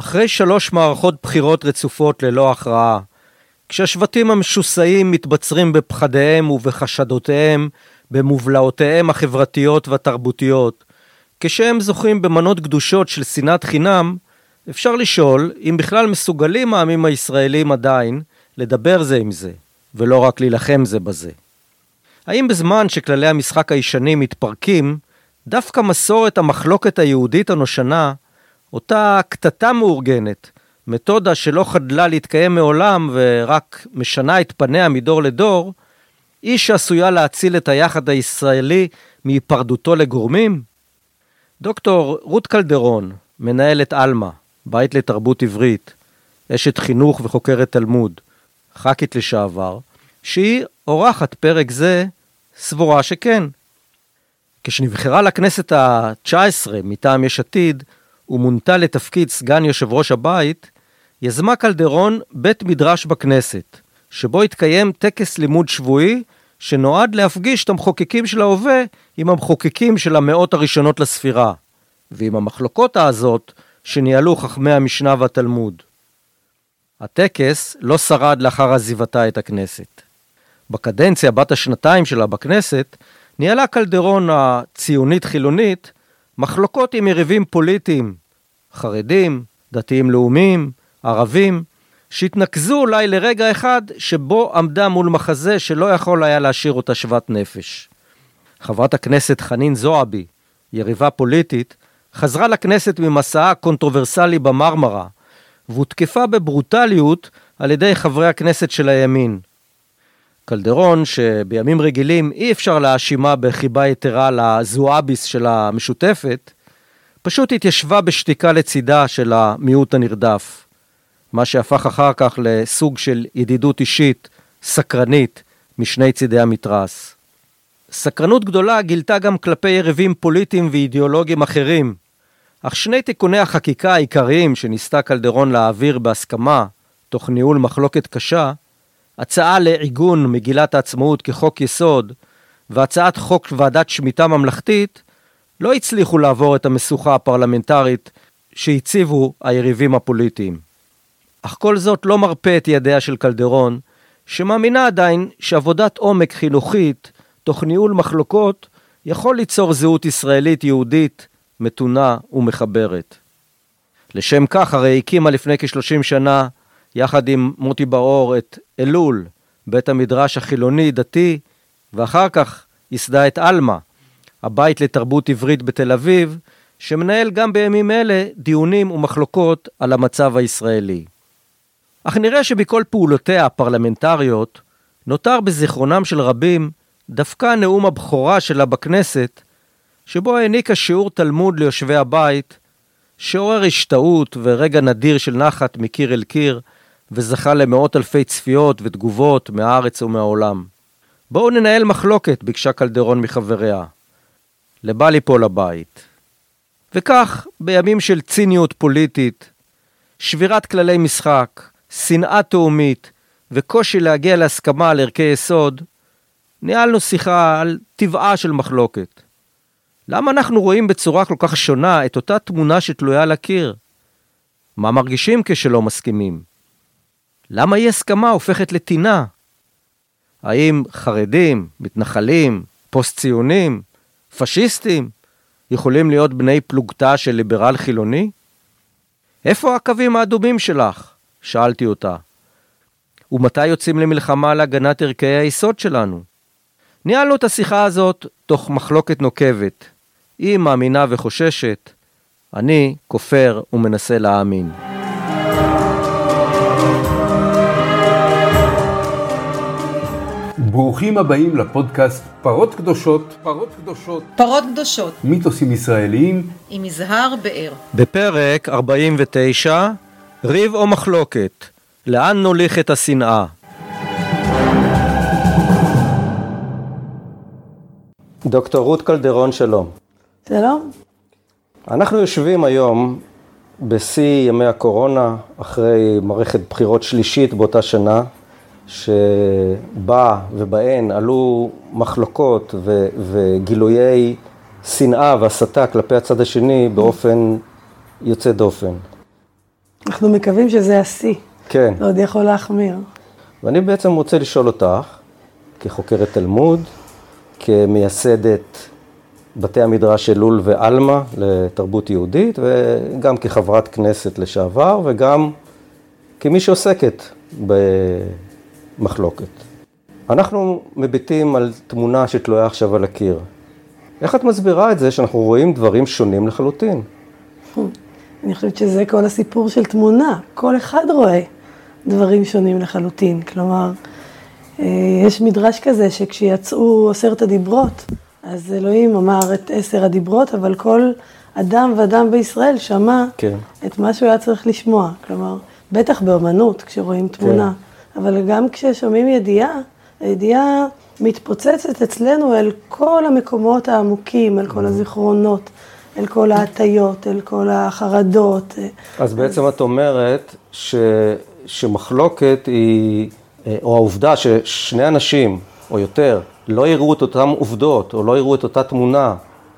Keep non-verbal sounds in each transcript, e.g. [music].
אחרי שלוש מערכות בחירות רצופות ללא הכרעה, כשהשבטים המשוסעים מתבצרים בפחדיהם ובחשדותיהם, במובלעותיהם החברתיות והתרבותיות, כשהם זוכים במנות קדושות של שנאת חינם, אפשר לשאול אם בכלל מסוגלים העמים הישראלים עדיין לדבר זה עם זה, ולא רק להילחם זה בזה. האם בזמן שכללי המשחק הישנים מתפרקים, דווקא מסורת המחלוקת היהודית הנושנה, אותה קטטה מאורגנת, מתודה שלא חדלה להתקיים מעולם ורק משנה את פניה מדור לדור, היא שעשויה להציל את היחד הישראלי מהיפרדותו לגורמים? דוקטור רות קלדרון, מנהלת עלמה, בית לתרבות עברית, אשת חינוך וחוקרת תלמוד, ח"כית לשעבר, שהיא אורחת פרק זה, סבורה שכן. כשנבחרה לכנסת ה-19 מטעם יש עתיד, ומונתה לתפקיד סגן יושב ראש הבית, יזמה קלדרון בית מדרש בכנסת, שבו התקיים טקס לימוד שבועי שנועד להפגיש את המחוקקים של ההווה עם המחוקקים של המאות הראשונות לספירה, ועם המחלוקות העזות שניהלו חכמי המשנה והתלמוד. הטקס לא שרד לאחר עזיבתה את הכנסת. בקדנציה בת השנתיים שלה בכנסת, ניהלה קלדרון הציונית-חילונית מחלוקות עם יריבים פוליטיים, חרדים, דתיים לאומיים, ערבים, שהתנקזו אולי לרגע אחד שבו עמדה מול מחזה שלא יכול היה להשאיר אותה שוות נפש. חברת הכנסת חנין זועבי, יריבה פוליטית, חזרה לכנסת ממסעה קונטרוברסלי במרמרה, והותקפה בברוטליות על ידי חברי הכנסת של הימין. קלדרון, שבימים רגילים אי אפשר להאשימה בחיבה יתרה לזועביס של המשותפת, פשוט התיישבה בשתיקה לצידה של המיעוט הנרדף. מה שהפך אחר כך לסוג של ידידות אישית, סקרנית, משני צידי המתרס. סקרנות גדולה גילתה גם כלפי יריבים פוליטיים ואידיאולוגיים אחרים, אך שני תיקוני החקיקה העיקריים שניסתה קלדרון להעביר בהסכמה, תוך ניהול מחלוקת קשה, הצעה לעיגון מגילת העצמאות כחוק יסוד, והצעת חוק ועדת שמיטה ממלכתית, לא הצליחו לעבור את המשוכה הפרלמנטרית שהציבו היריבים הפוליטיים. אך כל זאת לא מרפה את ידיה של קלדרון, שמאמינה עדיין שעבודת עומק חינוכית, תוך ניהול מחלוקות, יכול ליצור זהות ישראלית יהודית, מתונה ומחברת. לשם כך הרי הקימה לפני כ-30 שנה, יחד עם מוטי בר-אור, את אלול, בית המדרש החילוני-דתי, ואחר כך ייסדה את עלמה, הבית לתרבות עברית בתל אביב, שמנהל גם בימים אלה דיונים ומחלוקות על המצב הישראלי. אך נראה שבכל פעולותיה הפרלמנטריות נותר בזיכרונם של רבים דווקא נאום הבכורה שלה בכנסת, שבו העניקה שיעור תלמוד ליושבי הבית, שעורר השתאות ורגע נדיר של נחת מקיר אל קיר, וזכה למאות אלפי צפיות ותגובות מהארץ ומהעולם. בואו ננהל מחלוקת, ביקשה קלדרון מחבריה. לבל ליפול הבית. וכך, בימים של ציניות פוליטית, שבירת כללי משחק, שנאה תהומית וקושי להגיע להסכמה על ערכי יסוד, ניהלנו שיחה על טבעה של מחלוקת. למה אנחנו רואים בצורה כל כך שונה את אותה תמונה שתלויה על הקיר? מה מרגישים כשלא מסכימים? למה אי הסכמה הופכת לטינה? האם חרדים, מתנחלים, פוסט-ציונים, פשיסטים, יכולים להיות בני פלוגתא של ליברל חילוני? איפה הקווים האדומים שלך? שאלתי אותה. ומתי יוצאים למלחמה על הגנת ערכי היסוד שלנו? ניהלנו את השיחה הזאת תוך מחלוקת נוקבת. היא מאמינה וחוששת, אני כופר ומנסה להאמין. ברוכים הבאים לפודקאסט פרות קדושות, פרות קדושות, פרות קדושות, מיתוסים ישראליים עם יזהר באר. בפרק 49, ריב או מחלוקת, לאן נוליך את השנאה? דוקטור רות קלדרון, שלום. שלום. אנחנו יושבים היום בשיא ימי הקורונה, אחרי מערכת בחירות שלישית באותה שנה, שבה ובהן עלו מחלוקות ו- וגילויי שנאה והסתה כלפי הצד השני באופן יוצא דופן. אנחנו מקווים שזה השיא. כן. זה עוד יכול להחמיר. ואני בעצם רוצה לשאול אותך, כחוקרת תלמוד, כמייסדת בתי המדרש של לול ועלמה לתרבות יהודית, וגם כחברת כנסת לשעבר, וגם כמי שעוסקת במחלוקת. אנחנו מביטים על תמונה שתלויה עכשיו על הקיר. איך את מסבירה את זה שאנחנו רואים דברים שונים לחלוטין? אני חושבת שזה כל הסיפור של תמונה. כל אחד רואה דברים שונים לחלוטין. כלומר, אה, יש מדרש כזה שכשיצאו עשרת הדיברות, אז אלוהים אמר את עשר הדיברות, אבל כל אדם ואדם בישראל שמע כן. את מה שהוא היה צריך לשמוע. כלומר, בטח באמנות, כשרואים תמונה, כן. אבל גם כששומעים ידיעה, הידיעה מתפוצצת אצלנו אל כל המקומות העמוקים, אל כל הזיכרונות, אל כל ההטיות, אל כל החרדות. אז בעצם את אומרת ש, שמחלוקת היא, או העובדה ששני אנשים, או יותר, לא יראו את אותן עובדות, או לא יראו את אותה תמונה,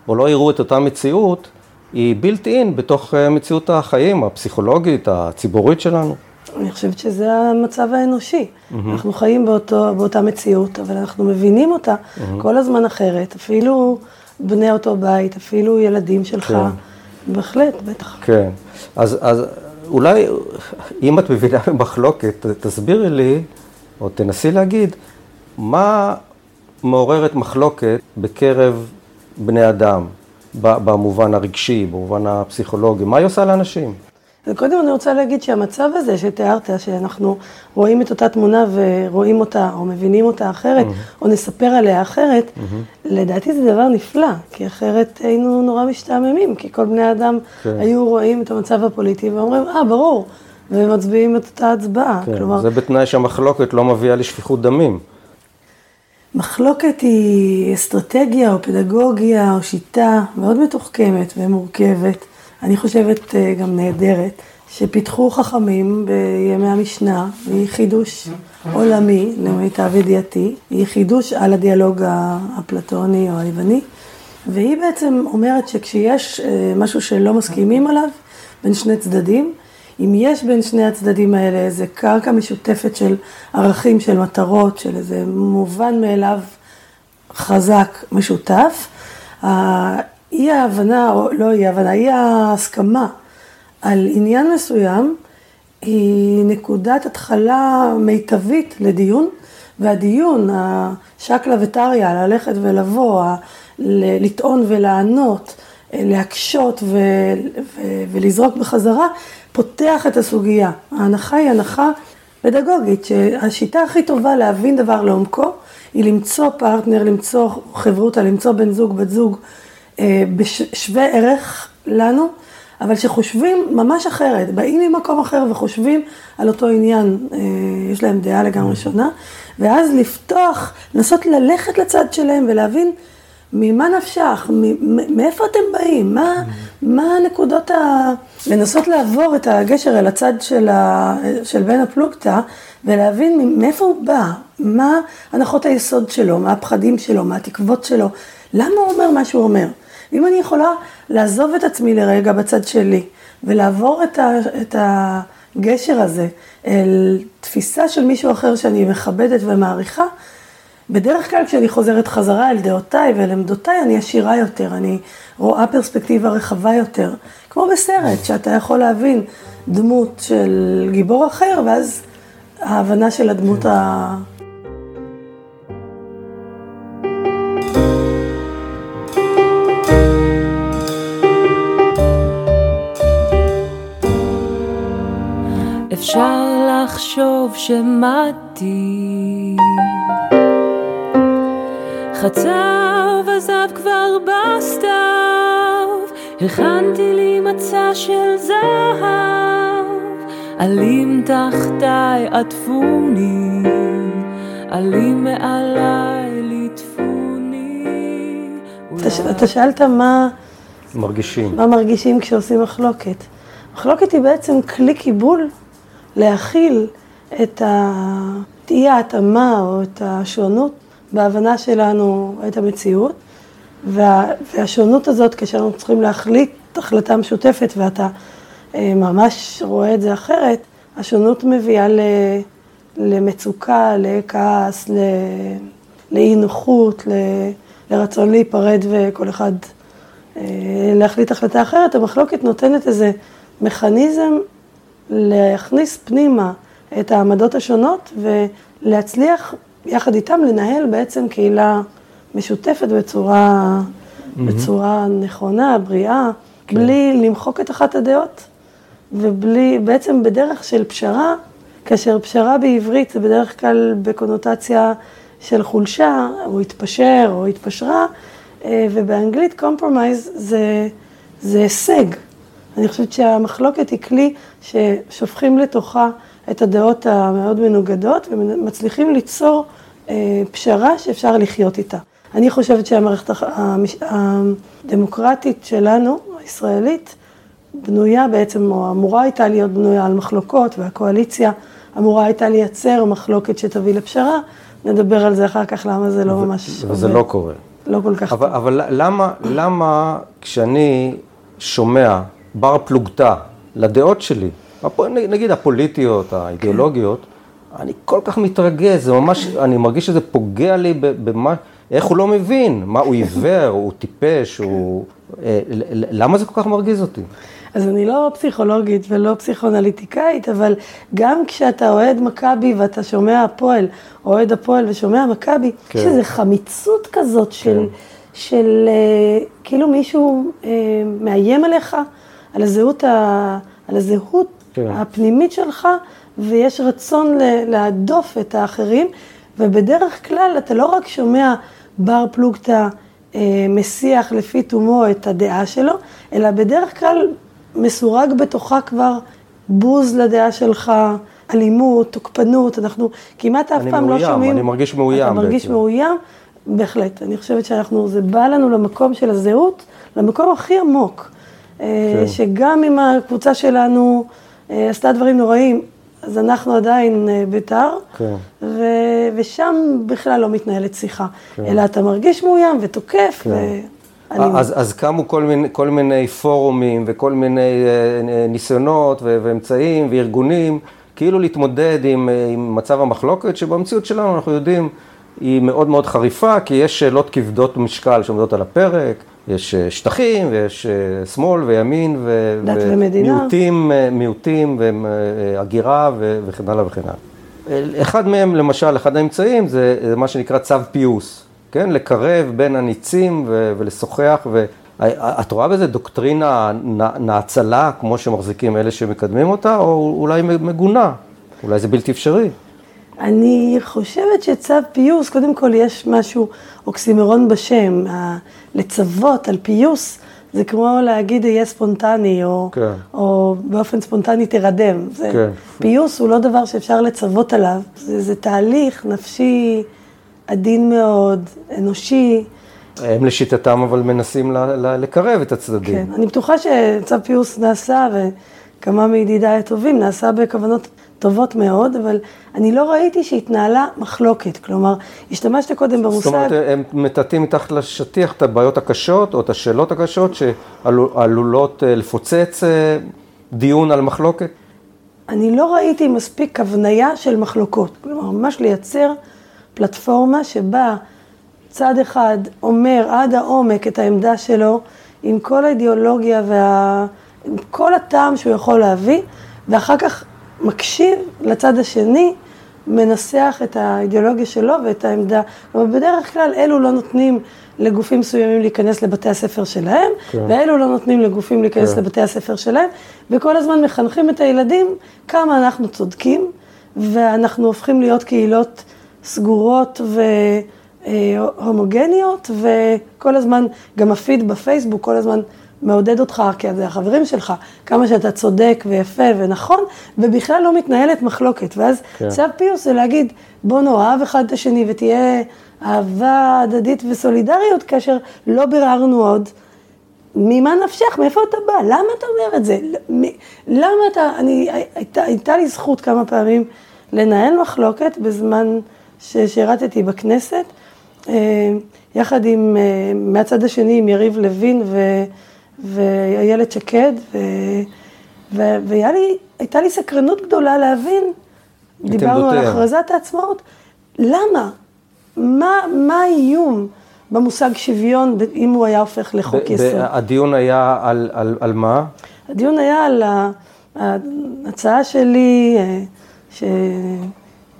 או לא יראו את אותה מציאות, היא בילט אין בתוך אה, מציאות החיים הפסיכולוגית, הציבורית שלנו. אני חושבת שזה המצב האנושי. Mm-hmm. אנחנו חיים באותו, באותה מציאות, אבל אנחנו מבינים אותה mm-hmm. כל הזמן אחרת, אפילו בני אותו בית, אפילו ילדים שלך. כן. בהחלט, בטח. כן. אז, אז אולי, אם את מבינה [laughs] במחלוקת, תסבירי לי, או תנסי להגיד, מה מעוררת מחלוקת בקרב בני אדם, במובן הרגשי, במובן הפסיכולוגי? מה היא עושה לאנשים? וקודם אני רוצה להגיד שהמצב הזה שתיארת, שאנחנו רואים את אותה תמונה ורואים אותה, או מבינים אותה אחרת, mm-hmm. או נספר עליה אחרת, mm-hmm. לדעתי זה דבר נפלא, כי אחרת היינו נורא משתעממים, כי כל בני האדם כן. היו רואים את המצב הפוליטי ואומרים, אה, ברור, ומצביעים את אותה הצבעה. כן, כלומר... זה בתנאי שהמחלוקת לא מביאה לשפיכות דמים. מחלוקת היא אסטרטגיה או פדגוגיה או שיטה מאוד מתוחכמת ומורכבת. אני חושבת אה, גם נהדרת, שפיתחו חכמים בימי המשנה, היא חידוש עולמי, למיטב ידיעתי, היא חידוש על הדיאלוג האפלטוני או היווני, והיא בעצם אומרת שכשיש אה, משהו שלא מסכימים עליו בין שני צדדים, אם יש בין שני הצדדים האלה איזה קרקע משותפת של ערכים, של מטרות, של איזה מובן מאליו חזק משותף, אי ההבנה, או לא אי ההבנה, אי ההסכמה על עניין מסוים, היא נקודת התחלה מיטבית לדיון, והדיון, השקלא וטריא, ללכת ולבוא, לטעון ולענות, להקשות ו- ו- ולזרוק בחזרה, פותח את הסוגיה. ההנחה היא הנחה פדגוגית, שהשיטה הכי טובה להבין דבר לעומקו, היא למצוא פרטנר, למצוא חברותא, למצוא בן זוג, בת זוג, בשווה ערך לנו, אבל שחושבים ממש אחרת, באים ממקום אחר וחושבים על אותו עניין, אה, יש להם דעה לגמרי שונה, ואז לפתוח, לנסות ללכת לצד שלהם ולהבין ממה נפשך, מאיפה אתם באים, מה, מה הנקודות ה... לנסות לעבור את הגשר אל הצד של, ה... של בן הפלוגתא ולהבין מאיפה הוא בא, מה הנחות היסוד שלו, מה הפחדים שלו, מה התקוות שלו, למה הוא אומר מה שהוא אומר. אם אני יכולה לעזוב את עצמי לרגע בצד שלי ולעבור את, ה, את הגשר הזה אל תפיסה של מישהו אחר שאני מכבדת ומעריכה, בדרך כלל כשאני חוזרת חזרה אל דעותיי ואל עמדותיי, אני עשירה יותר, אני רואה פרספקטיבה רחבה יותר. כמו בסרט, שאתה יכול להבין דמות של גיבור אחר, ואז ההבנה של הדמות ה... אפשר לחשוב שמעתי חצב עזב כבר בסתיו הכנתי לי מצע של זהב עלים תחתיי עטפוני עלים מעליי ליטפוני אתה שאלת מה מרגישים. מה מרגישים כשעושים מחלוקת. מחלוקת היא בעצם כלי קיבול להכיל את אי ההתאמה או את השונות בהבנה שלנו את המציאות. וה, והשונות הזאת, כשאנחנו צריכים להחליט החלטה משותפת ואתה אה, ממש רואה את זה אחרת, השונות מביאה ל, למצוקה, לכעס, ל, לאי נוחות, ל, לרצון להיפרד וכל אחד אה, להחליט החלטה אחרת. המחלוקת נותנת איזה מכניזם להכניס פנימה את העמדות השונות ולהצליח יחד איתם לנהל בעצם קהילה משותפת בצורה, mm-hmm. בצורה נכונה, בריאה, כן. בלי למחוק את אחת הדעות ובלי, בעצם בדרך של פשרה, כאשר פשרה בעברית זה בדרך כלל בקונוטציה של חולשה, או התפשר או התפשרה, אה, ובאנגלית compromise זה, זה הישג. אני חושבת שהמחלוקת היא כלי ששופכים לתוכה את הדעות המאוד מנוגדות ומצליחים ליצור אה, פשרה שאפשר לחיות איתה. אני חושבת שהמערכת הדמוקרטית שלנו, הישראלית, בנויה בעצם, או אמורה הייתה להיות בנויה על מחלוקות, והקואליציה אמורה הייתה לייצר מחלוקת שתביא לפשרה. נדבר על זה אחר כך, למה זה לא ממש... וזה לא קורה. לא כל כך אבל, טוב. אבל למה, למה כשאני שומע בר פלוגתא לדעות שלי, נגיד הפוליטיות, האידיאולוגיות, אני כל כך מתרגז, זה ממש, אני מרגיש שזה פוגע לי במה, איך הוא לא מבין, מה הוא עיוור, הוא טיפש, הוא... אה, למה זה כל כך מרגיז אותי? אז אני לא פסיכולוגית ולא פסיכואנליטיקאית, אבל גם כשאתה אוהד מכבי ואתה שומע הפועל, אוהד הפועל ושומע מכבי, כן. יש איזו חמיצות כזאת של, כן. של אה, כאילו מישהו אה, מאיים עליך, על הזהות, ה, על הזהות כן. הפנימית שלך, ויש רצון להדוף את האחרים, ובדרך כלל אתה לא רק שומע בר פלוגתא אה, מסיח לפי תומו את הדעה שלו, אלא בדרך כלל מסורג בתוכה כבר בוז לדעה שלך, אלימות, תוקפנות, אנחנו כמעט אף פעם לא מאוים, לא שומעים... אני מרגיש מאוים. אתה מרגיש בעצם. מאוים? בהחלט. אני חושבת שאנחנו, זה בא לנו למקום של הזהות, למקום הכי עמוק. אה, כן. שגם אם הקבוצה שלנו אה, עשתה דברים נוראים, אז אנחנו עדיין אה, בית"ר, כן. ו- ושם בכלל לא מתנהלת שיחה, כן. אלא אתה מרגיש מאוים ותוקף. כן. ו- אז, אז קמו כל מיני, כל מיני פורומים וכל מיני ניסיונות ואמצעים וארגונים, כאילו להתמודד עם, עם מצב המחלוקת, שבמציאות שלנו אנחנו יודעים, היא מאוד מאוד חריפה, כי יש שאלות כבדות משקל שעומדות על הפרק, יש אה, שטחים ויש אה, שמאל וימין ו... דת ומדינה. מיעוטים, אה, מיעוטים והגירה וכן הלאה וכן הלאה. אחד מהם, למשל, אחד האמצעים זה מה שנקרא צו פיוס, כן? לקרב בין הניצים ולשוחח, ואת רואה בזה דוקטרינה נאצלה, כמו שמחזיקים אלה שמקדמים אותה, או אולי מגונה, אולי זה בלתי אפשרי. אני חושבת שצו פיוס, קודם כל יש משהו אוקסימרון בשם, לצוות על פיוס, זה כמו להגיד יהיה ספונטני, או, כן. או באופן ספונטני תרדם. זה, כן. פיוס הוא לא דבר שאפשר לצוות עליו, זה, זה תהליך נפשי עדין מאוד, אנושי. הם לשיטתם אבל מנסים ל- ל- לקרב את הצדדים. כן, אני בטוחה שצו פיוס נעשה, וכמה מידידיי הטובים, נעשה בכוונות טובות מאוד, אבל אני לא ראיתי שהתנהלה מחלוקת. כלומר, השתמשת קודם במושג... זאת אומרת, הם מטאטאים מתחת לשטיח את הבעיות הקשות, או את השאלות הקשות, שעלולות אה, לפוצץ אה, דיון על מחלוקת? אני לא ראיתי מספיק הבניה של מחלוקות. כלומר, ממש לייצר פלטפורמה שבה צד אחד אומר עד העומק את העמדה שלו, עם כל האידיאולוגיה וה... עם כל הטעם שהוא יכול להביא, ואחר כך מקשיב לצד השני, מנסח את האידיאולוגיה שלו ואת העמדה. כלומר, בדרך כלל אלו לא נותנים לגופים מסוימים להיכנס לבתי הספר שלהם, כן. ואלו לא נותנים לגופים להיכנס כן. לבתי הספר שלהם, וכל הזמן מחנכים את הילדים כמה אנחנו צודקים, ואנחנו הופכים להיות קהילות סגורות והומוגניות, וכל הזמן, גם הפיד בפייסבוק כל הזמן מעודד אותך, כי זה החברים שלך, כמה שאתה צודק ויפה ונכון, ובכלל לא מתנהלת מחלוקת. ואז כן. צו פיוס זה להגיד, בוא נאהב אחד את השני ותהיה אהבה הדדית וסולידריות, כאשר לא ביררנו עוד. ממה נפשך? מאיפה אתה בא? למה אתה אומר את זה? למה אתה... אני... הייתה, הייתה לי זכות כמה פעמים לנהל מחלוקת בזמן ששירתתי בכנסת, אה, יחד עם, אה, מהצד השני, עם יריב לוין ו... ואיילת שקד, והייתה לי סקרנות גדולה להבין, דיברנו על. הכרזת העצמאות, למה? מה, מה האיום במושג שוויון אם הוא היה הופך לחוק ב- יסוד? הדיון היה על, על, על מה? הדיון היה על ההצעה שלי, אה,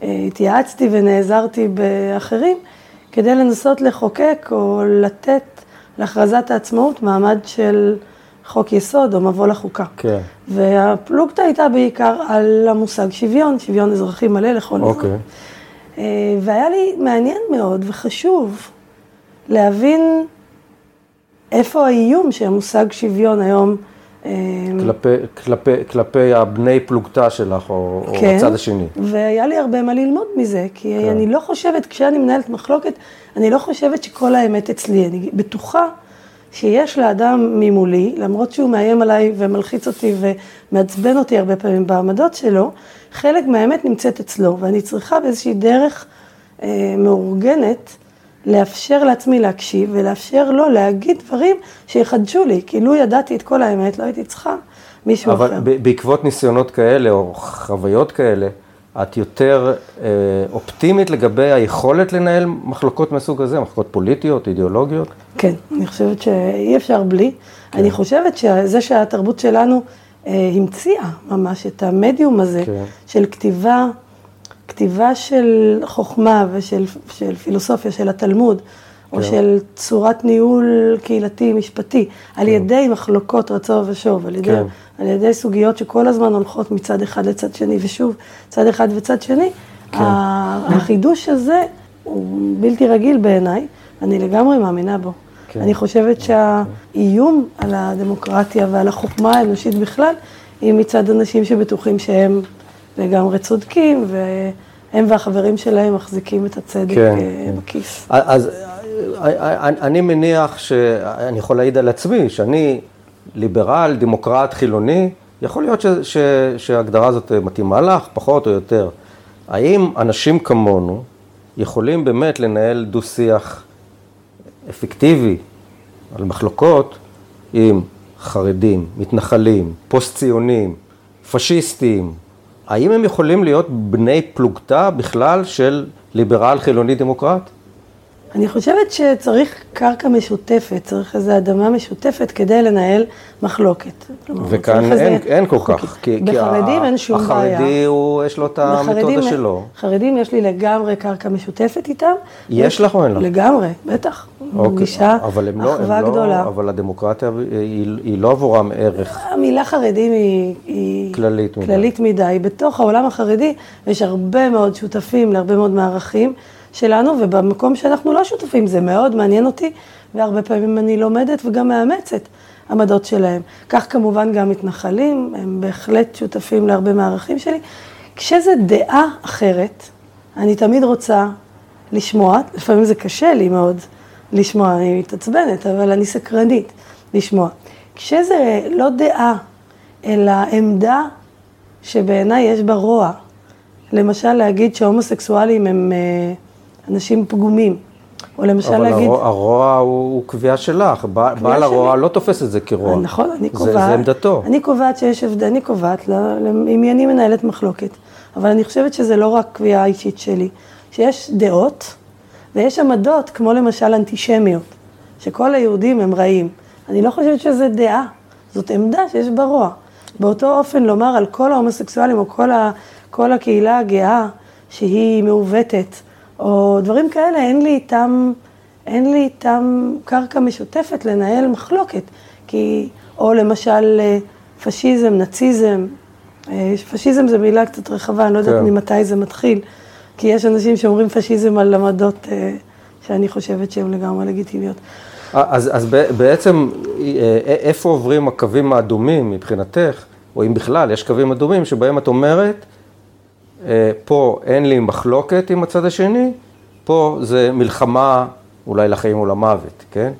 שהתייעצתי ונעזרתי באחרים, כדי לנסות לחוקק או לתת להכרזת העצמאות מעמד של חוק יסוד או מבוא לחוקה. כן. והפלוגתא הייתה בעיקר על המושג שוויון, שוויון אזרחי מלא לכל אזרח. אוקיי. אה, והיה לי מעניין מאוד וחשוב להבין איפה האיום שהמושג שוויון היום... אה, כלפי, כלפי, כלפי הבני פלוגתא שלך, או, או כן, הצד השני. והיה לי הרבה מה ללמוד מזה, כי כן. אני לא חושבת, כשאני מנהלת מחלוקת, אני לא חושבת שכל האמת אצלי. אני בטוחה שיש לאדם ממולי, למרות שהוא מאיים עליי ומלחיץ אותי ומעצבן אותי הרבה פעמים בעמדות שלו, חלק מהאמת נמצאת אצלו, ואני צריכה באיזושהי דרך אה, מאורגנת לאפשר לעצמי להקשיב ולאפשר לו להגיד דברים שיחדשו לי, כי לו ידעתי את כל האמת, לא הייתי צריכה מישהו אחר. אבל בעקבות ניסיונות כאלה, או חוויות כאלה, את יותר אה, אופטימית לגבי היכולת לנהל מחלוקות מהסוג הזה, מחלוקות פוליטיות, אידיאולוגיות? כן, אני חושבת שאי אפשר בלי. כן. אני חושבת שזה שהתרבות שלנו אה, המציאה ממש את המדיום הזה כן. של כתיבה, כתיבה של חוכמה ושל של פילוסופיה, של התלמוד, או כן. של צורת ניהול קהילתי, משפטי, על ידי מחלוקות רצו ושוב, על ידי, כן. על ידי סוגיות שכל הזמן הולכות מצד אחד לצד שני, ושוב, צד אחד וצד שני. כן. החידוש הזה הוא בלתי רגיל בעיניי, אני לגמרי מאמינה בו. כן. אני חושבת שהאיום על הדמוקרטיה ועל החוכמה האנושית בכלל, היא מצד אנשים שבטוחים שהם לגמרי צודקים, והם והחברים שלהם מחזיקים את הצדק כן, אה, כן. בכיס. אז אה, אני אני מניח שאני יכול להעיד על עצמי, שאני ליברל, דמוקרט, חילוני, יכול להיות ש, ש, שההגדרה הזאת מתאימה לך, פחות או יותר. האם אנשים כמונו יכולים באמת לנהל דו-שיח אפקטיבי על מחלוקות עם חרדים, מתנחלים, פוסט-ציונים, פשיסטים? האם הם יכולים להיות בני פלוגתא בכלל של ליברל, חילוני, דמוקרט? אני חושבת שצריך קרקע משותפת, צריך איזו אדמה משותפת כדי לנהל מחלוקת. וכאן אין, אין כל. כך, כי, כי בחרדים ה- אין שום בעיה. החרדי, הוא, יש לו את המתודה שלו. חרדים יש לי לגמרי קרקע משותפת איתם. יש לך או אין לך? לגמרי, בטח. אוקיי, מרגישה אבל הם לא, אחווה הם לא, גדולה. אבל הדמוקרטיה היא, היא לא עבורם ערך. המילה חרדים היא, היא כללית מדי. כללית מדי. בתוך העולם החרדי יש הרבה מאוד שותפים להרבה מאוד מערכים שלנו, ובמקום שאנחנו לא שותפים זה מאוד מעניין אותי, והרבה פעמים אני לומדת וגם מאמצת עמדות שלהם. כך כמובן גם מתנחלים, הם בהחלט שותפים להרבה מערכים שלי. כשזה דעה אחרת, אני תמיד רוצה לשמוע, לפעמים זה קשה לי מאוד לשמוע, אני מתעצבנת, אבל אני סקרנית לשמוע. כשזה לא דעה, אלא עמדה שבעיניי יש בה רוע, למשל להגיד שההומוסקסואלים הם אה, אנשים פגומים, או למשל אבל להגיד... הרוע, הרוע הוא, הוא קביעה שלך, בעל בעל הרוע לא תופס את זה כרוע. נכון, אני זה- קובעת. זה עמדתו. אני קובעת שיש הבדל, אני קובעת, לא- עם מי אני מנהלת מחלוקת. אבל אני חושבת שזה לא רק קביעה אישית שלי, שיש דעות ויש עמדות, כמו למשל אנטישמיות, שכל היהודים הם רעים. אני לא חושבת שזה דעה, זאת עמדה שיש בה רוע. באותו אופן לומר על כל ההומוסקסואלים או כל, ה, כל הקהילה הגאה שהיא מעוותת, או דברים כאלה, אין לי איתם, אין לי איתם קרקע משותפת לנהל מחלוקת. כי, או למשל אה, פשיזם, נאציזם, אה, פשיזם זה מילה קצת רחבה, אני לא יודעת כן. ממתי זה מתחיל, כי יש אנשים שאומרים פשיזם על עמדות אה, שאני חושבת שהן לגמרי לגיטימיות. אז, אז בעצם, איפה עוברים הקווים האדומים מבחינתך, או אם בכלל, יש קווים אדומים שבהם את אומרת, פה אין לי מחלוקת עם הצד השני, פה זה מלחמה אולי לחיים או למוות, כן?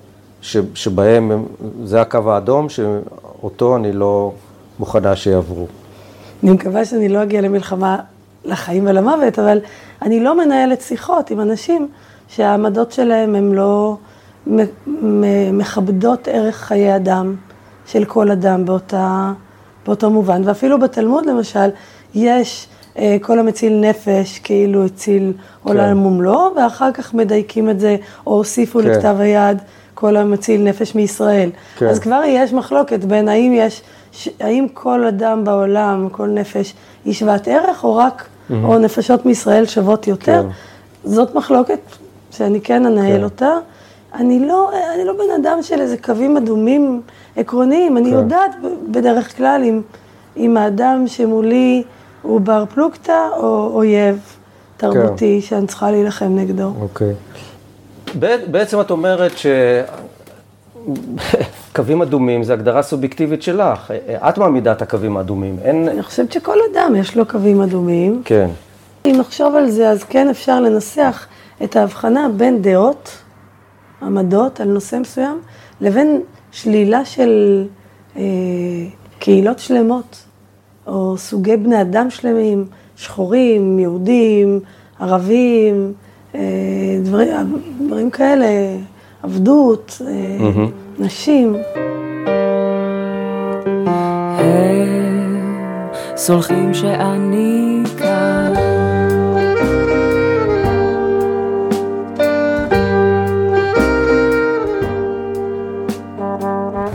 ש, שבהם הם- זה הקו האדום, שאותו אני לא מוכנה שיעברו. אני מקווה שאני לא אגיע למלחמה לחיים ולמוות, אבל אני לא מנהלת שיחות עם אנשים שהעמדות שלהם הן לא מכבדות ערך חיי אדם של כל אדם באותה, באותו מובן, ואפילו בתלמוד למשל, יש אה, כל המציל נפש כאילו הציל עולם כן. ומלואו, ואחר כך מדייקים את זה, או הוסיפו כן. לכתב היד כל המציל נפש מישראל. כן. אז כבר יש מחלוקת בין האם יש, ש- האם כל אדם בעולם, כל נפש, היא שוות ערך, או רק, או נפשות מישראל שוות יותר. כן. זאת מחלוקת שאני כן אנהל כן. אותה. אני לא, אני לא בן אדם של איזה קווים אדומים עקרוניים, אני כן. יודעת בדרך כלל אם, אם האדם שמולי הוא בר פלוגתא או אויב תרבותי שאני צריכה להילחם נגדו. אוקיי. בעצם את אומרת שקווים [laughs] אדומים זה הגדרה סובייקטיבית שלך. את מעמידה את הקווים האדומים. אין... אני חושבת שכל אדם יש לו קווים אדומים. כן. אם נחשוב על זה, אז כן אפשר לנסח את ההבחנה בין דעות, עמדות על נושא מסוים, לבין שלילה של אה, קהילות שלמות, או סוגי בני אדם שלמים, שחורים, יהודים, ערבים, אה, דברים, דברים כאלה, עבדות, אה, נשים. סולחים שאני כאן.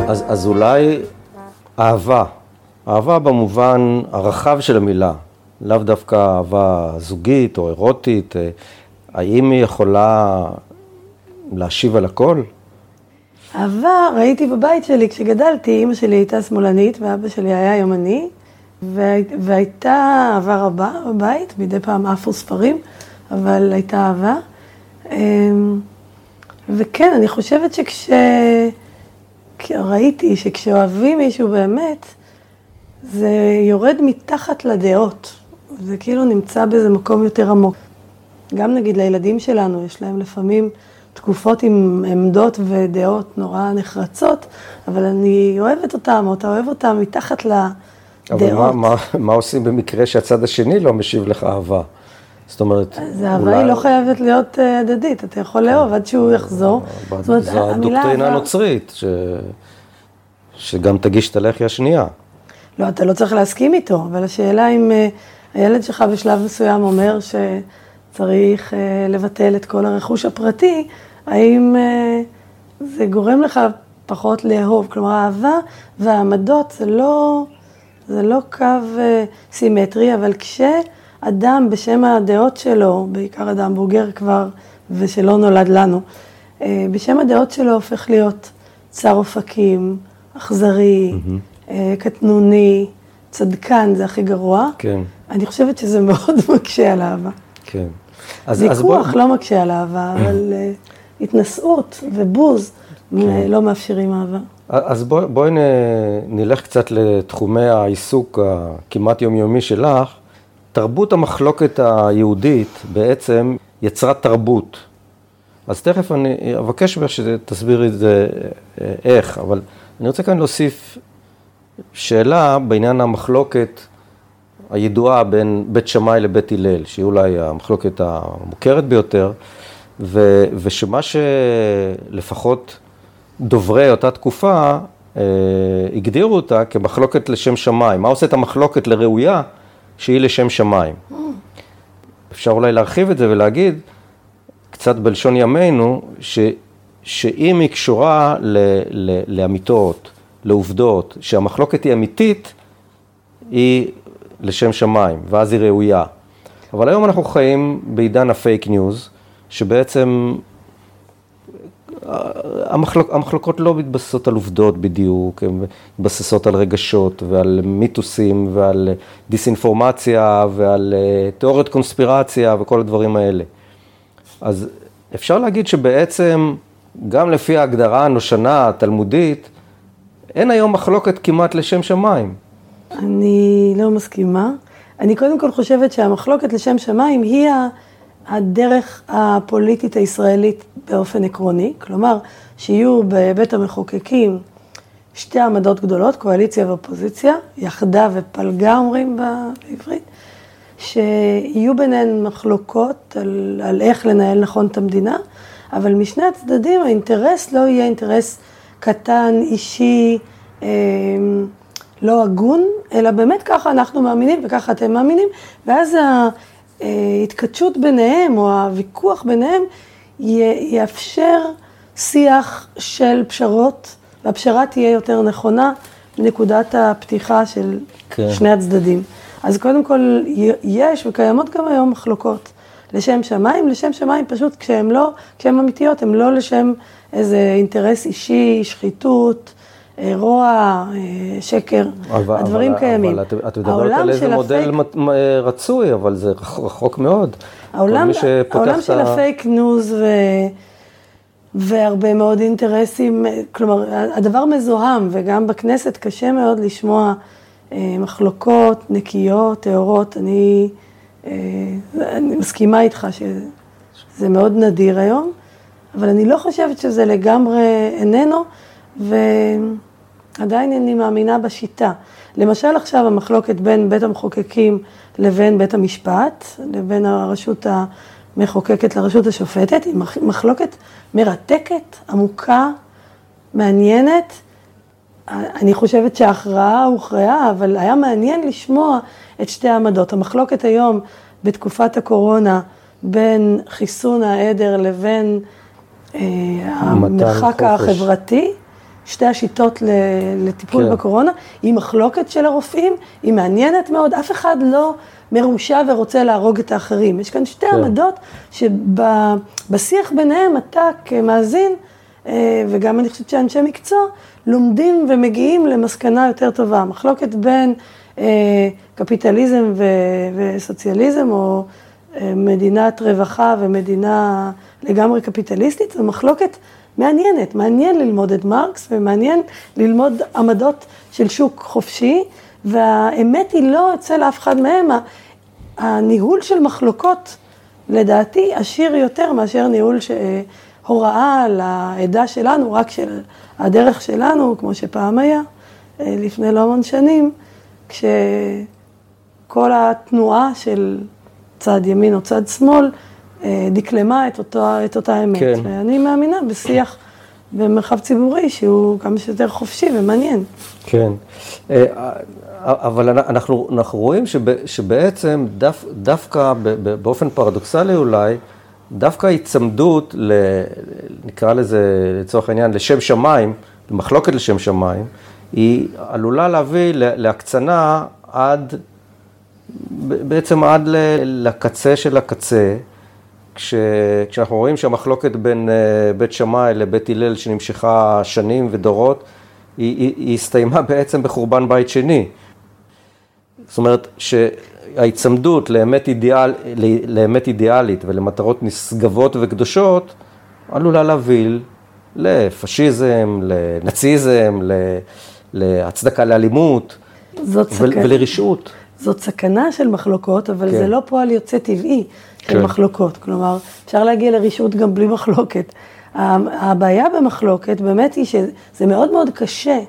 אז, אז אולי אהבה, אהבה במובן הרחב של המילה, לאו דווקא אהבה זוגית או אירוטית, אה, האם היא יכולה להשיב על הכל? אהבה ראיתי בבית שלי כשגדלתי, אימא שלי הייתה שמאלנית ואבא שלי היה ימני, והי- והייתה אהבה רבה בבית, מדי פעם עפו ספרים, אבל הייתה אהבה. אמ, וכן, אני חושבת שכש... ראיתי שכשאוהבים מישהו באמת, זה יורד מתחת לדעות. זה כאילו נמצא באיזה מקום יותר עמוק. גם נגיד לילדים שלנו, יש להם לפעמים תקופות עם עמדות ודעות נורא נחרצות, אבל אני אוהבת אותם, או אתה אוהב אותם מתחת לדעות. אבל מה, מה, מה עושים במקרה שהצד השני לא משיב לך אהבה? זאת אומרת, אז אהבה היא לא חייבת להיות אה, הדדית, אתה יכול לאהוב עד שהוא יחזור. זאת אומרת, זו הדוקטרינה הנוצרית, ש... שגם תגיש את הלחי השנייה. לא, אתה לא צריך להסכים איתו, אבל השאלה אם אה, הילד שלך בשלב מסוים אומר שצריך אה, לבטל את כל הרכוש הפרטי, האם אה, זה גורם לך פחות לאהוב? כלומר, האהבה והעמדות זה לא, זה לא קו סימטרי, אבל כשאדם בשם הדעות שלו, בעיקר אדם בוגר כבר ושלא נולד לנו, בשם הדעות שלו הופך להיות צר אופקים, אכזרי, אה, קטנוני, צדקן, זה הכי גרוע. כן, אני חושבת שזה מאוד [laughs] מקשה על אהבה. כן. אז, אז בוא- ויכוח לא מקשה על אהבה, אבל אה, התנשאות ובוז כן. לא מאפשרים אהבה. אז בואי בוא נלך קצת לתחומי העיסוק הכמעט יומיומי שלך. תרבות המחלוקת היהודית בעצם יצרה תרבות. אז תכף אני אבקש ממך שתסבירי את זה אה, איך, אבל אני רוצה כאן להוסיף שאלה בעניין המחלוקת הידועה בין בית שמאי לבית הלל, שהיא אולי המחלוקת המוכרת ביותר, ו, ושמה שלפחות דוברי אותה תקופה אה, הגדירו אותה כמחלוקת לשם שמיים. מה עושה את המחלוקת לראויה שהיא לשם שמיים? אפשר אולי להרחיב את זה ולהגיד, קצת בלשון ימינו, ש, שאם היא קשורה ל, ל, לאמיתות, לעובדות, שהמחלוקת היא אמיתית, היא לשם שמיים, ואז היא ראויה. אבל היום אנחנו חיים בעידן הפייק ניוז, שבעצם המחלוק, המחלוקות לא מתבססות על עובדות בדיוק, הן מתבססות על רגשות ועל מיתוסים ועל דיסאינפורמציה ועל אה, תיאוריות קונספירציה וכל הדברים האלה. אז אפשר להגיד שבעצם, גם לפי ההגדרה הנושנה התלמודית, אין היום מחלוקת כמעט לשם שמיים. אני לא מסכימה. אני קודם כל חושבת שהמחלוקת לשם שמיים היא הדרך הפוליטית הישראלית באופן עקרוני. כלומר, שיהיו בבית המחוקקים שתי עמדות גדולות, קואליציה ואופוזיציה, יחדה ופלגה אומרים בעברית, שיהיו ביניהן מחלוקות על, על איך לנהל נכון את המדינה, אבל משני הצדדים האינטרס לא יהיה אינטרס קטן, אישי, אה, לא הגון, אלא באמת ככה אנחנו מאמינים וככה אתם מאמינים, ואז ההתכתשות ביניהם או הוויכוח ביניהם יאפשר שיח של פשרות, והפשרה תהיה יותר נכונה מנקודת הפתיחה של כן. שני הצדדים. אז קודם כל, יש וקיימות גם היום מחלוקות לשם שמיים, לשם שמיים פשוט כשהן לא, כשהן אמיתיות, הן לא לשם איזה אינטרס אישי, שחיתות, אה, רוע, אה, שקר, אבל, הדברים אבל, קיימים. אבל את, את מדברת על איזה מודל הפייק... רצוי, אבל זה רחוק מאוד. העולם, העולם של ה... הפייק ניוז ו... והרבה מאוד אינטרסים, כלומר, הדבר מזוהם, וגם בכנסת קשה מאוד לשמוע אה, מחלוקות נקיות, טהורות. אני, אה, אני מסכימה איתך שזה מאוד נדיר היום, אבל אני לא חושבת שזה לגמרי איננו, ועדיין אני מאמינה בשיטה. למשל עכשיו המחלוקת בין בית המחוקקים לבין בית המשפט, לבין הרשות המחוקקת לרשות השופטת, היא מחלוקת מרתקת, עמוקה, מעניינת. אני חושבת שההכרעה הוכרעה, אבל היה מעניין לשמוע את שתי העמדות. המחלוקת היום בתקופת הקורונה בין חיסון העדר לבין המרחק החברתי, שתי השיטות לטיפול כן. בקורונה, היא מחלוקת של הרופאים, היא מעניינת מאוד, אף אחד לא מרושע ורוצה להרוג את האחרים. יש כאן שתי כן. עמדות שבשיח ביניהם אתה כמאזין, אה, וגם אני חושבת שאנשי מקצוע, לומדים ומגיעים למסקנה יותר טובה. מחלוקת בין אה, קפיטליזם וסוציאליזם, או אה, מדינת רווחה ומדינה לגמרי קפיטליסטית, זו מחלוקת מעניינת. מעניין ללמוד את מרקס ומעניין ללמוד עמדות של שוק חופשי, והאמת היא לא אצל אף אחד מהם. הניהול של מחלוקות, לדעתי, עשיר יותר מאשר ניהול ש... הוראה לעדה שלנו, רק של הדרך שלנו, כמו שפעם היה, אה, לפני לא המון שנים, כשכל התנועה של צד ימין או צד שמאל דקלמה את, אותו, את אותה אמת. כן. ואני מאמינה בשיח במרחב ציבורי שהוא כמה שיותר חופשי ומעניין. כן, אה, אבל אנחנו, אנחנו רואים שב, שבעצם דו, דווקא באופן פרדוקסלי אולי, דווקא ההיצמדות, ל, נקרא לזה לצורך העניין, לשם שמיים, למחלוקת לשם שמיים, היא עלולה להביא להקצנה עד, בעצם עד לקצה של הקצה, כש, כשאנחנו רואים שהמחלוקת בין אה, בית שמאי לבית הלל שנמשכה שנים ודורות, היא, היא, היא הסתיימה [laughs] בעצם בחורבן בית שני. זאת אומרת, ההיצמדות לאמת, אידיאל, לאמת אידיאלית ולמטרות נשגבות וקדושות עלולה להוביל לפשיזם, לנאציזם, להצדקה לאלימות ו- ולרשעות. זאת סכנה של מחלוקות, אבל כן. זה לא פועל יוצא טבעי כן. מחלוקות. כלומר, אפשר להגיע לרשעות גם בלי מחלוקת. הבעיה במחלוקת באמת היא שזה מאוד מאוד קשה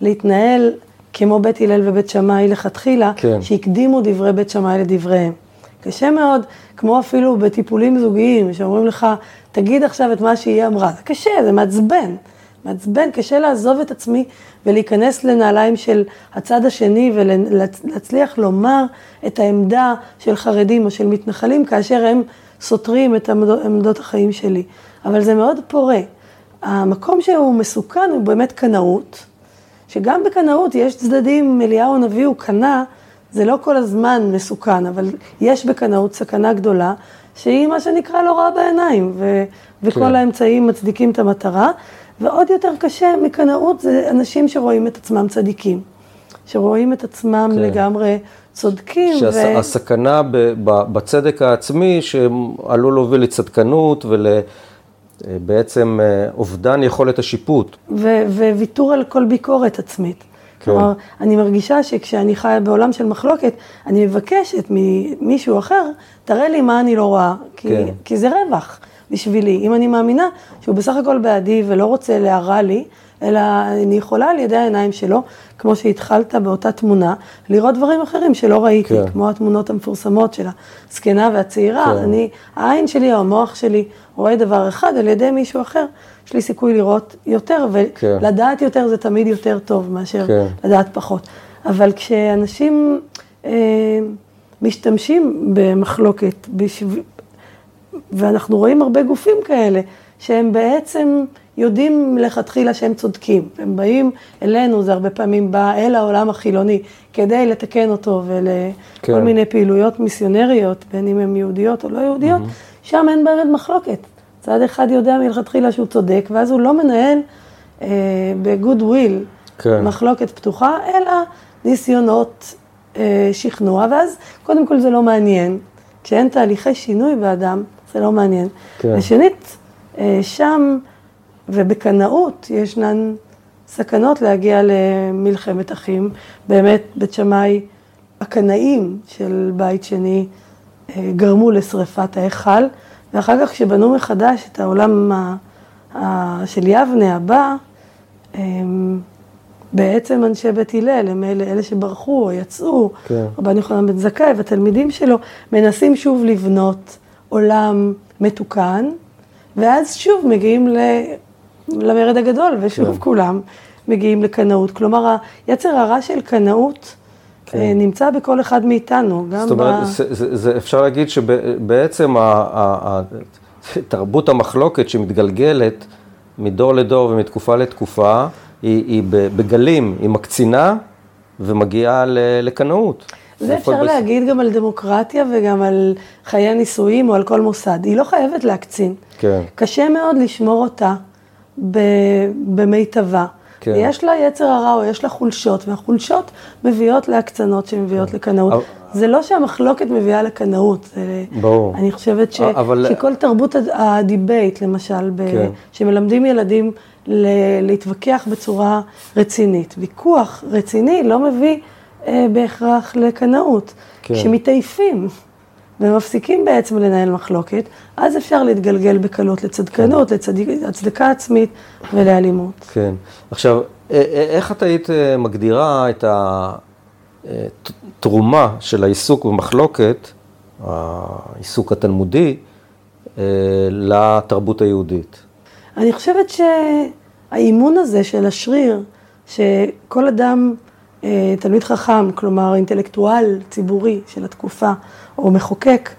להתנהל כמו בית הלל ובית שמאי לכתחילה, כן. שהקדימו דברי בית שמאי לדבריהם. קשה מאוד, כמו אפילו בטיפולים זוגיים, שאומרים לך, תגיד עכשיו את מה שהיא אמרה. זה קשה, זה מעצבן. מעצבן, קשה לעזוב את עצמי ולהיכנס לנעליים של הצד השני ולהצליח לומר את העמדה של חרדים או של מתנחלים, כאשר הם סותרים את עמדות החיים שלי. אבל זה מאוד פורה. המקום שהוא מסוכן הוא באמת קנאות. שגם בקנאות יש צדדים, אליהו הנביא הוא קנה, זה לא כל הזמן מסוכן, אבל יש בקנאות סכנה גדולה, שהיא מה שנקרא לא רעה בעיניים, ו- וכל כן. האמצעים מצדיקים את המטרה. ועוד יותר קשה מקנאות זה אנשים שרואים את עצמם צדיקים, שרואים את עצמם כן. לגמרי צודקים. שהסכנה ו... בצדק העצמי שעלול להוביל לצדקנות ול... בעצם אה, אובדן יכולת השיפוט. וויתור על כל ביקורת עצמית. כן. כלומר, אני מרגישה שכשאני חיה בעולם של מחלוקת, אני מבקשת ממישהו אחר, תראה לי מה אני לא רואה, כי, כן. כי זה רווח בשבילי. אם אני מאמינה שהוא בסך הכל בעדי ולא רוצה להרע לי, אלא אני יכולה על ידי העיניים שלו, כמו שהתחלת באותה תמונה, לראות דברים אחרים שלא ראיתי, כן. כמו התמונות המפורסמות של הזקנה והצעירה. כן. אני, העין שלי או המוח שלי רואה דבר אחד על ידי מישהו אחר, יש לי סיכוי לראות יותר, כן. ולדעת יותר זה תמיד יותר טוב מאשר כן. לדעת פחות. אבל כשאנשים אה, משתמשים במחלוקת, בשב... ואנחנו רואים הרבה גופים כאלה, שהם בעצם יודעים מלכתחילה שהם צודקים. הם באים אלינו, זה הרבה פעמים בא אל העולם החילוני, כדי לתקן אותו ולכל כן. מיני פעילויות מיסיונריות, בין אם הן יהודיות או לא יהודיות, שם אין באמת מחלוקת. צד אחד יודע מלכתחילה שהוא צודק, ואז הוא לא מנהל אה, בגוד וויל כן. מחלוקת פתוחה, אלא ניסיונות אה, שכנוע, ואז קודם כל זה לא מעניין. כשאין תהליכי שינוי באדם, זה לא מעניין. כן. ושנית, אה, שם ובקנאות ישנן סכנות להגיע למלחמת אחים. באמת, בית שמאי, הקנאים של בית שני אה, גרמו לשריפת ההיכל, ואחר כך כשבנו מחדש את העולם ה- ה- של יבנה הבא, הם בעצם אנשי בית הלל, הם אלה, אלה שברחו או יצאו, כן. רבן יוחנן בן זכאי והתלמידים שלו, מנסים שוב לבנות עולם מתוקן, ואז שוב מגיעים ל... למרד הגדול, ושוב כן. כולם מגיעים לקנאות. כלומר, היצר הרע של קנאות כן. אה, נמצא בכל אחד מאיתנו, גם זאת אומרת, ב... זה, זה, זה, אפשר להגיד שבעצם תרבות המחלוקת שמתגלגלת מדור לדור ומתקופה לתקופה, היא, היא בגלים, היא מקצינה ומגיעה לקנאות. זה אפשר בס- להגיד גם על דמוקרטיה וגם על חיי הנישואים או על כל מוסד. היא לא חייבת להקצין. כן. קשה מאוד לשמור אותה ב- במיטבה. כן. יש לה יצר הרע או יש לה חולשות, והחולשות מביאות להקצנות שמביאות לקנאות. אבל- זה לא שהמחלוקת מביאה לקנאות. ברור. אני חושבת ש, אבל- שכל תרבות הד- ה debate, למשל, ב, כן. שמלמדים ילדים ל, להתווכח בצורה רצינית. ויכוח רציני לא מביא אה, בהכרח לקנאות. כן. כשמתעייפים ומפסיקים בעצם לנהל מחלוקת, אז אפשר להתגלגל בקלות לצדקנות, כן. להצדקה עצמית ולאלימות. כן. עכשיו, איך את היית אה, מגדירה את התרומה של העיסוק במחלוקת, העיסוק התלמודי, אה, לתרבות היהודית? אני חושבת שהאימון הזה של השריר, שכל אדם, אה, תלמיד חכם, כלומר אינטלקטואל ציבורי של התקופה, או מחוקק,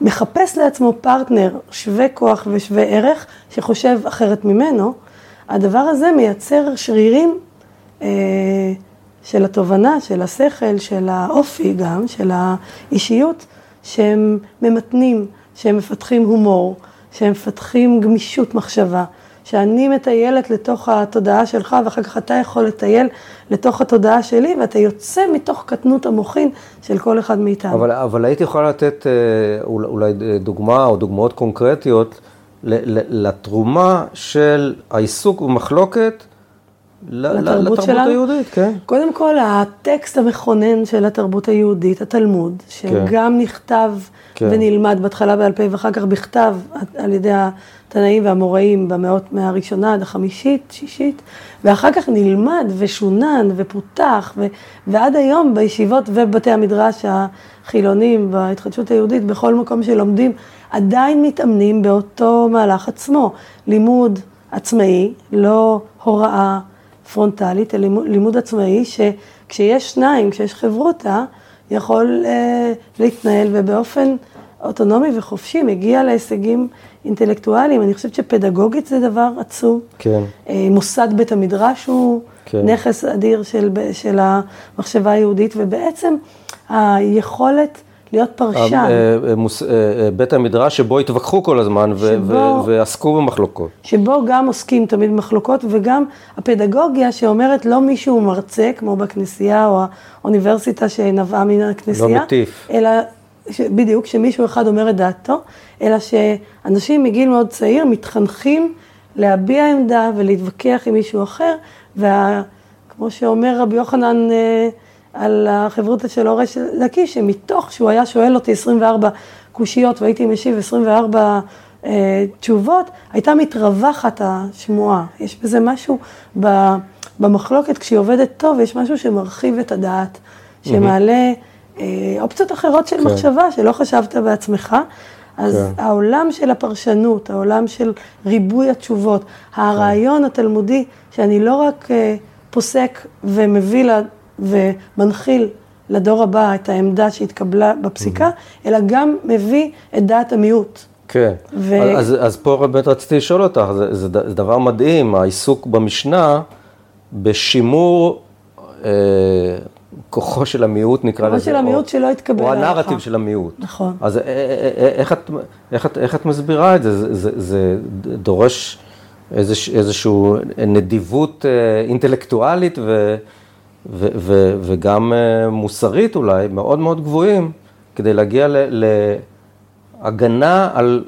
מחפש לעצמו פרטנר שווה כוח ושווה ערך, שחושב אחרת ממנו, הדבר הזה מייצר שרירים אה, של התובנה, של השכל, של האופי גם, של האישיות, שהם ממתנים, שהם מפתחים הומור, שהם מפתחים גמישות מחשבה, שאני מטיילת לתוך התודעה שלך ואחר כך אתה יכול לטייל לתוך התודעה שלי ואתה יוצא מתוך קטנות המוחין של כל אחד מאיתנו. אבל, אבל היית יכולה לתת אה, אולי, אולי דוגמה או דוגמאות קונקרטיות לתרומה של העיסוק במחלוקת לתרבות לתרבות שלנו? היהודית, כן. קודם כל, הטקסט המכונן של התרבות היהודית, התלמוד, שגם נכתב כן. ונלמד בהתחלה בעל פה ואחר כך בכתב על ידי התנאים והאמוראים במאות מהראשונה עד החמישית, שישית, ואחר כך נלמד ושונן ופותח, ו- ועד היום בישיבות ובבתי המדרש החילונים, בהתחדשות היהודית, בכל מקום שלומדים, עדיין מתאמנים באותו מהלך עצמו. לימוד עצמאי, לא הוראה פרונטלית, אלא לימוד, לימוד עצמאי, שכשיש שניים, כשיש חברותא, יכול אה, להתנהל ובאופן אוטונומי וחופשי מגיע להישגים אינטלקטואליים. אני חושבת שפדגוגית זה דבר עצום. כן. אה, מוסד בית המדרש הוא כן. נכס אדיר של, של המחשבה היהודית, ובעצם היכולת להיות פרשן. אה, אה, אה, בית המדרש שבו התווכחו כל הזמן שבו- ועסקו במחלוקות. שבו גם עוסקים תמיד במחלוקות, וגם הפדגוגיה שאומרת לא מישהו מרצה, כמו בכנסייה או האוניברסיטה שנבעה מן הכנסייה. לא מטיף. אלא, בדיוק, שמישהו אחד אומר את דעתו, אלא שאנשים מגיל מאוד צעיר מתחנכים להביע עמדה ולהתווכח עם מישהו אחר, וכמו שאומר רבי יוחנן אה, על החברותא של הורה של לקיש, שמתוך שהוא היה שואל אותי 24 קושיות והייתי משיב 24 אה, תשובות, הייתה מתרווחת השמועה. יש בזה משהו במחלוקת, כשהיא עובדת טוב, יש משהו שמרחיב את הדעת, שמעלה אה, אופציות אחרות של כן. מחשבה שלא חשבת בעצמך. אז כן. העולם של הפרשנות, העולם של ריבוי התשובות, הרעיון התלמודי, שאני לא רק אה, פוסק ומביא לה, ומנחיל לדור הבא את העמדה שהתקבלה בפסיקה, mm-hmm. אלא גם מביא את דעת המיעוט. כן, ו... אז, אז פה באמת רציתי לשאול אותך, זה, זה, זה דבר מדהים, העיסוק במשנה בשימור אה, כוחו של המיעוט נקרא לזה. כוחו של המיעוט שלא התקבל להלכה. או הנרטיב של המיעוט. נכון. אז אה, אה, אה, איך את, איך את, איך את מסבירה את זה? זה, זה, זה דורש איזוש, איזושהי נדיבות אינטלקטואלית ו, ו, ו, וגם מוסרית אולי, מאוד מאוד גבוהים, כדי להגיע ל, להגנה על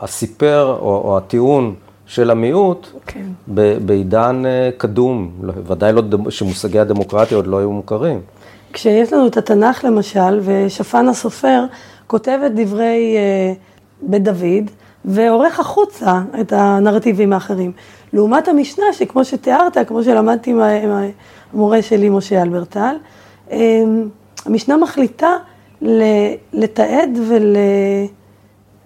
הסיפר או, או הטיעון. של המיעוט כן. בעידן אה, קדום, לא, ודאי לא שמושגי הדמוקרטיה עוד לא היו מוכרים. כשיש לנו את התנ"ך למשל, ושפן הסופר כותב את דברי אה, בית דוד, ועורך החוצה את הנרטיבים האחרים. לעומת המשנה, שכמו שתיארת, כמו שלמדתי עם המורה שלי, משה אלברטל, אה, המשנה מחליטה לתעד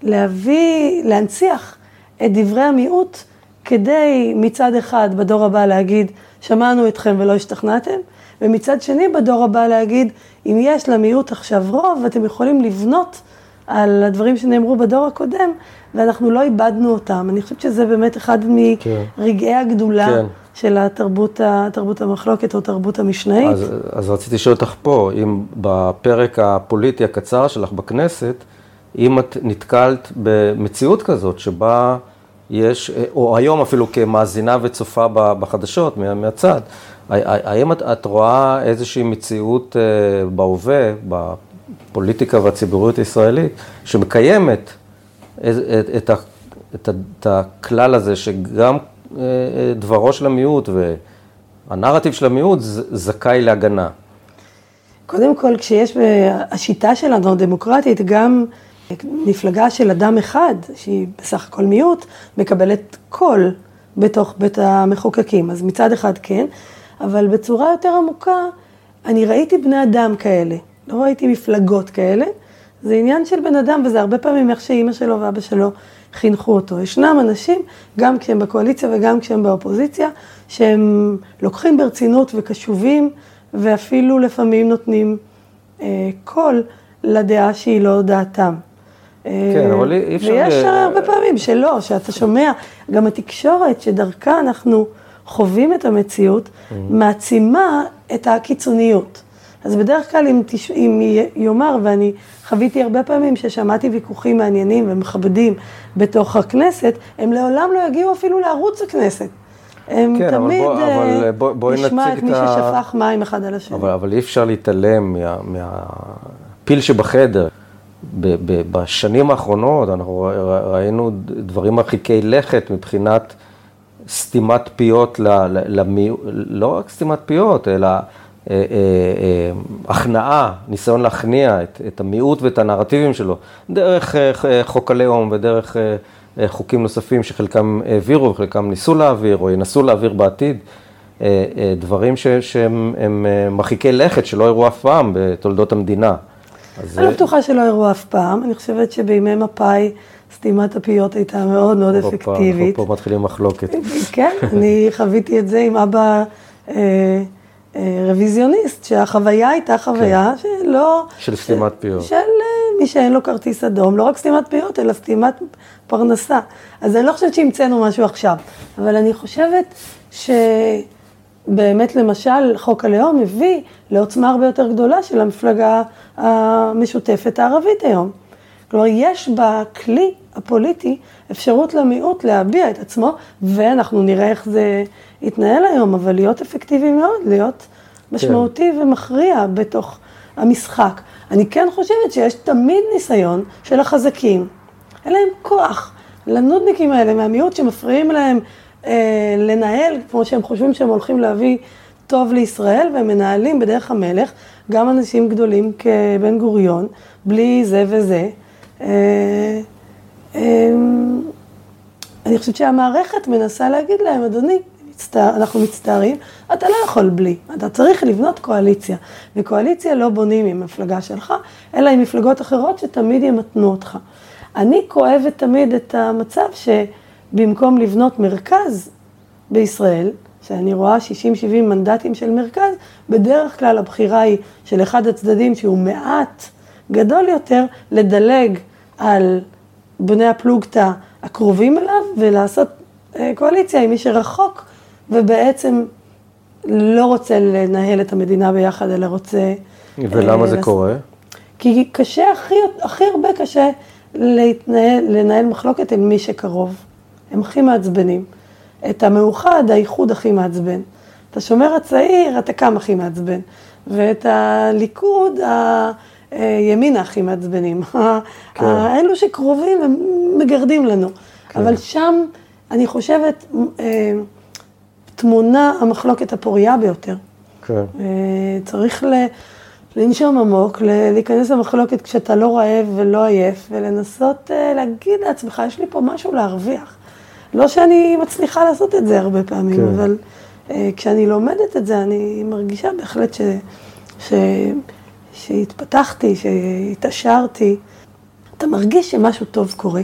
ולהביא, להנציח את דברי המיעוט כדי מצד אחד בדור הבא להגיד, שמענו אתכם ולא השתכנעתם, ומצד שני בדור הבא להגיד, אם יש למיעוט עכשיו רוב, אתם יכולים לבנות על הדברים שנאמרו בדור הקודם, ואנחנו לא איבדנו אותם. אני חושבת שזה באמת אחד מרגעי הגדולה. כן. של התרבות, תרבות המחלוקת או תרבות המשנאית. אז, אז רציתי לשאול אותך פה, אם בפרק הפוליטי הקצר שלך בכנסת, אם את נתקלת במציאות כזאת שבה יש, או היום אפילו כמאזינה וצופה בחדשות מהצד, האם את, את רואה איזושהי מציאות אה, בהווה, בפוליטיקה והציבוריות הישראלית, שמקיימת את, את, את, את הכלל הזה שגם אה, אה, דברו של המיעוט והנרטיב של המיעוט זכאי להגנה? קודם כל, כשיש, השיטה שלנו הדמוקרטית, גם מפלגה של אדם אחד, שהיא בסך הכל מיעוט, מקבלת קול בתוך בית המחוקקים. אז מצד אחד כן, אבל בצורה יותר עמוקה, אני ראיתי בני אדם כאלה, לא ראיתי מפלגות כאלה. זה עניין של בן אדם, וזה הרבה פעמים איך שאימא שלו ואבא שלו חינכו אותו. ישנם אנשים, גם כשהם בקואליציה וגם כשהם באופוזיציה, שהם לוקחים ברצינות וקשובים, ואפילו לפעמים נותנים אה, קול לדעה שהיא לא דעתם. כן, אבל אי אפשר... ויש הרבה פעמים שלא, שאתה שומע, גם התקשורת שדרכה אנחנו חווים את המציאות, mm-hmm. מעצימה את הקיצוניות. אז בדרך כלל אם, תש... אם יאמר, ואני חוויתי הרבה פעמים ששמעתי ויכוחים מעניינים ומכבדים בתוך הכנסת, הם לעולם לא יגיעו אפילו לערוץ הכנסת. הם כן, תמיד אבל בוא, אבל אה, בוא, בוא נשמע את מי ה... ששפך מים אחד על השני. אבל, אבל אי אפשר להתעלם מה, מהפיל שבחדר. בשנים האחרונות אנחנו ראינו דברים מרחיקי לכת מבחינת סתימת פיות למיעוט, לא רק סתימת פיות, אלא אה, אה, אה, הכנעה, ניסיון להכניע את, את המיעוט ואת הנרטיבים שלו, דרך חוק הלאום ודרך חוקים נוספים שחלקם העבירו וחלקם ניסו להעביר או ינסו להעביר בעתיד. דברים שהם מרחיקי לכת שלא הראו אף פעם בתולדות המדינה. אני לא בטוחה שלא הראו אף פעם, אני חושבת שבימי מפא"י סתימת הפיות הייתה מאוד מאוד אפקטיבית. אנחנו פה מתחילים מחלוקת. כן, אני חוויתי את זה עם אבא אה, אה, רוויזיוניסט, שהחוויה הייתה חוויה כן. שלא... של סתימת פיות. של אה, מי שאין לו כרטיס אדום, לא רק סתימת פיות, אלא סתימת פרנסה. אז אני לא חושבת שהמצאנו משהו עכשיו, אבל אני חושבת ש... באמת, למשל, חוק הלאום הביא לעוצמה הרבה יותר גדולה של המפלגה המשותפת הערבית היום. כלומר, יש בכלי הפוליטי אפשרות למיעוט להביע את עצמו, ואנחנו נראה איך זה יתנהל היום, אבל להיות אפקטיבי מאוד, להיות משמעותי כן. ומכריע בתוך המשחק. אני כן חושבת שיש תמיד ניסיון של החזקים. אין להם כוח. לנודניקים האלה מהמיעוט שמפריעים להם לנהל, כמו שהם חושבים שהם הולכים להביא טוב לישראל, והם מנהלים בדרך המלך גם אנשים גדולים כבן גוריון, בלי זה וזה. אה, אמ, אני חושבת שהמערכת מנסה להגיד להם, אדוני, מצטער, אנחנו מצטערים, אתה לא יכול בלי, אתה צריך לבנות קואליציה. וקואליציה לא בונים עם מפלגה שלך, אלא עם מפלגות אחרות שתמיד ימתנו אותך. אני כואבת תמיד את המצב שבמקום לבנות מרכז בישראל, שאני רואה 60-70 מנדטים של מרכז, בדרך כלל הבחירה היא של אחד הצדדים שהוא מעט גדול יותר, לדלג על בני הפלוגתא הקרובים אליו ולעשות אה, קואליציה עם מי שרחוק ובעצם לא רוצה לנהל את המדינה ביחד, אלא רוצה... ולמה אה, זה לס... קורה? כי קשה, הכי, הכי הרבה קשה להתנהל, לנהל מחלוקת עם מי שקרוב. הם הכי מעצבנים. את המאוחד, האיחוד הכי מעצבן. את השומר הצעיר, אתה קם הכי מעצבן. ואת הליכוד, הימינה הכי מעצבנים. [laughs] כן. אלו שקרובים הם מגרדים לנו. כן. אבל שם, אני חושבת, אה, טמונה המחלוקת הפורייה ביותר. כן. אה, צריך ל... לנשום עמוק, להיכנס למחלוקת כשאתה לא רעב ולא עייף, ולנסות אה, להגיד לעצמך, יש לי פה משהו להרוויח. לא שאני מצליחה לעשות את זה הרבה פעמים, כן. אבל uh, כשאני לומדת את זה, אני מרגישה בהחלט ש, ש, שהתפתחתי, שהתעשרתי. אתה מרגיש שמשהו טוב קורה,